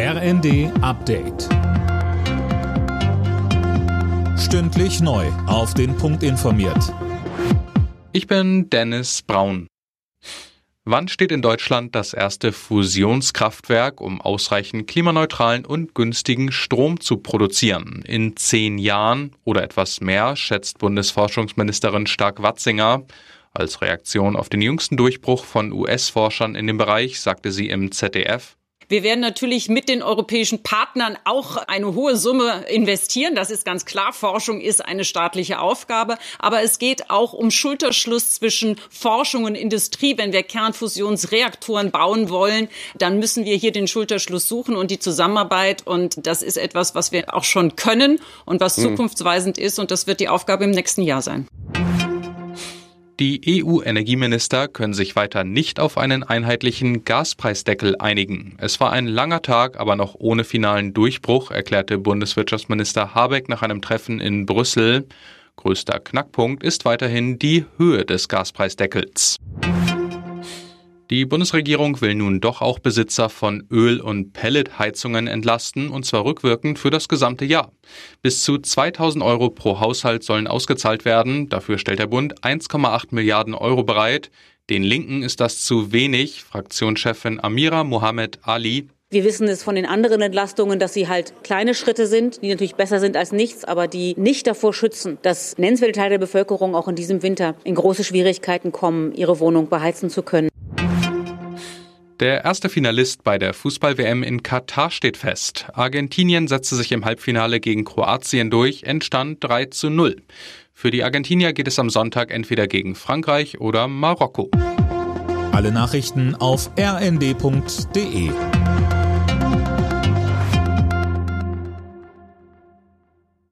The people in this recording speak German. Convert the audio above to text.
RND Update. Stündlich neu. Auf den Punkt informiert. Ich bin Dennis Braun. Wann steht in Deutschland das erste Fusionskraftwerk, um ausreichend klimaneutralen und günstigen Strom zu produzieren? In zehn Jahren oder etwas mehr, schätzt Bundesforschungsministerin Stark-Watzinger. Als Reaktion auf den jüngsten Durchbruch von US-Forschern in dem Bereich sagte sie im ZDF, wir werden natürlich mit den europäischen Partnern auch eine hohe Summe investieren. Das ist ganz klar. Forschung ist eine staatliche Aufgabe. Aber es geht auch um Schulterschluss zwischen Forschung und Industrie. Wenn wir Kernfusionsreaktoren bauen wollen, dann müssen wir hier den Schulterschluss suchen und die Zusammenarbeit. Und das ist etwas, was wir auch schon können und was mhm. zukunftsweisend ist. Und das wird die Aufgabe im nächsten Jahr sein. Die EU-Energieminister können sich weiter nicht auf einen einheitlichen Gaspreisdeckel einigen. Es war ein langer Tag, aber noch ohne finalen Durchbruch, erklärte Bundeswirtschaftsminister Habeck nach einem Treffen in Brüssel. Größter Knackpunkt ist weiterhin die Höhe des Gaspreisdeckels. Die Bundesregierung will nun doch auch Besitzer von Öl- und Pelletheizungen entlasten, und zwar rückwirkend für das gesamte Jahr. Bis zu 2000 Euro pro Haushalt sollen ausgezahlt werden. Dafür stellt der Bund 1,8 Milliarden Euro bereit. Den Linken ist das zu wenig. Fraktionschefin Amira Mohamed Ali wir wissen es von den anderen Entlastungen, dass sie halt kleine Schritte sind, die natürlich besser sind als nichts, aber die nicht davor schützen, dass nennenswerte Teile der Bevölkerung auch in diesem Winter in große Schwierigkeiten kommen, ihre Wohnung beheizen zu können. Der erste Finalist bei der Fußball-WM in Katar steht fest. Argentinien setzte sich im Halbfinale gegen Kroatien durch, entstand 3 zu 0. Für die Argentinier geht es am Sonntag entweder gegen Frankreich oder Marokko. Alle Nachrichten auf rnd.de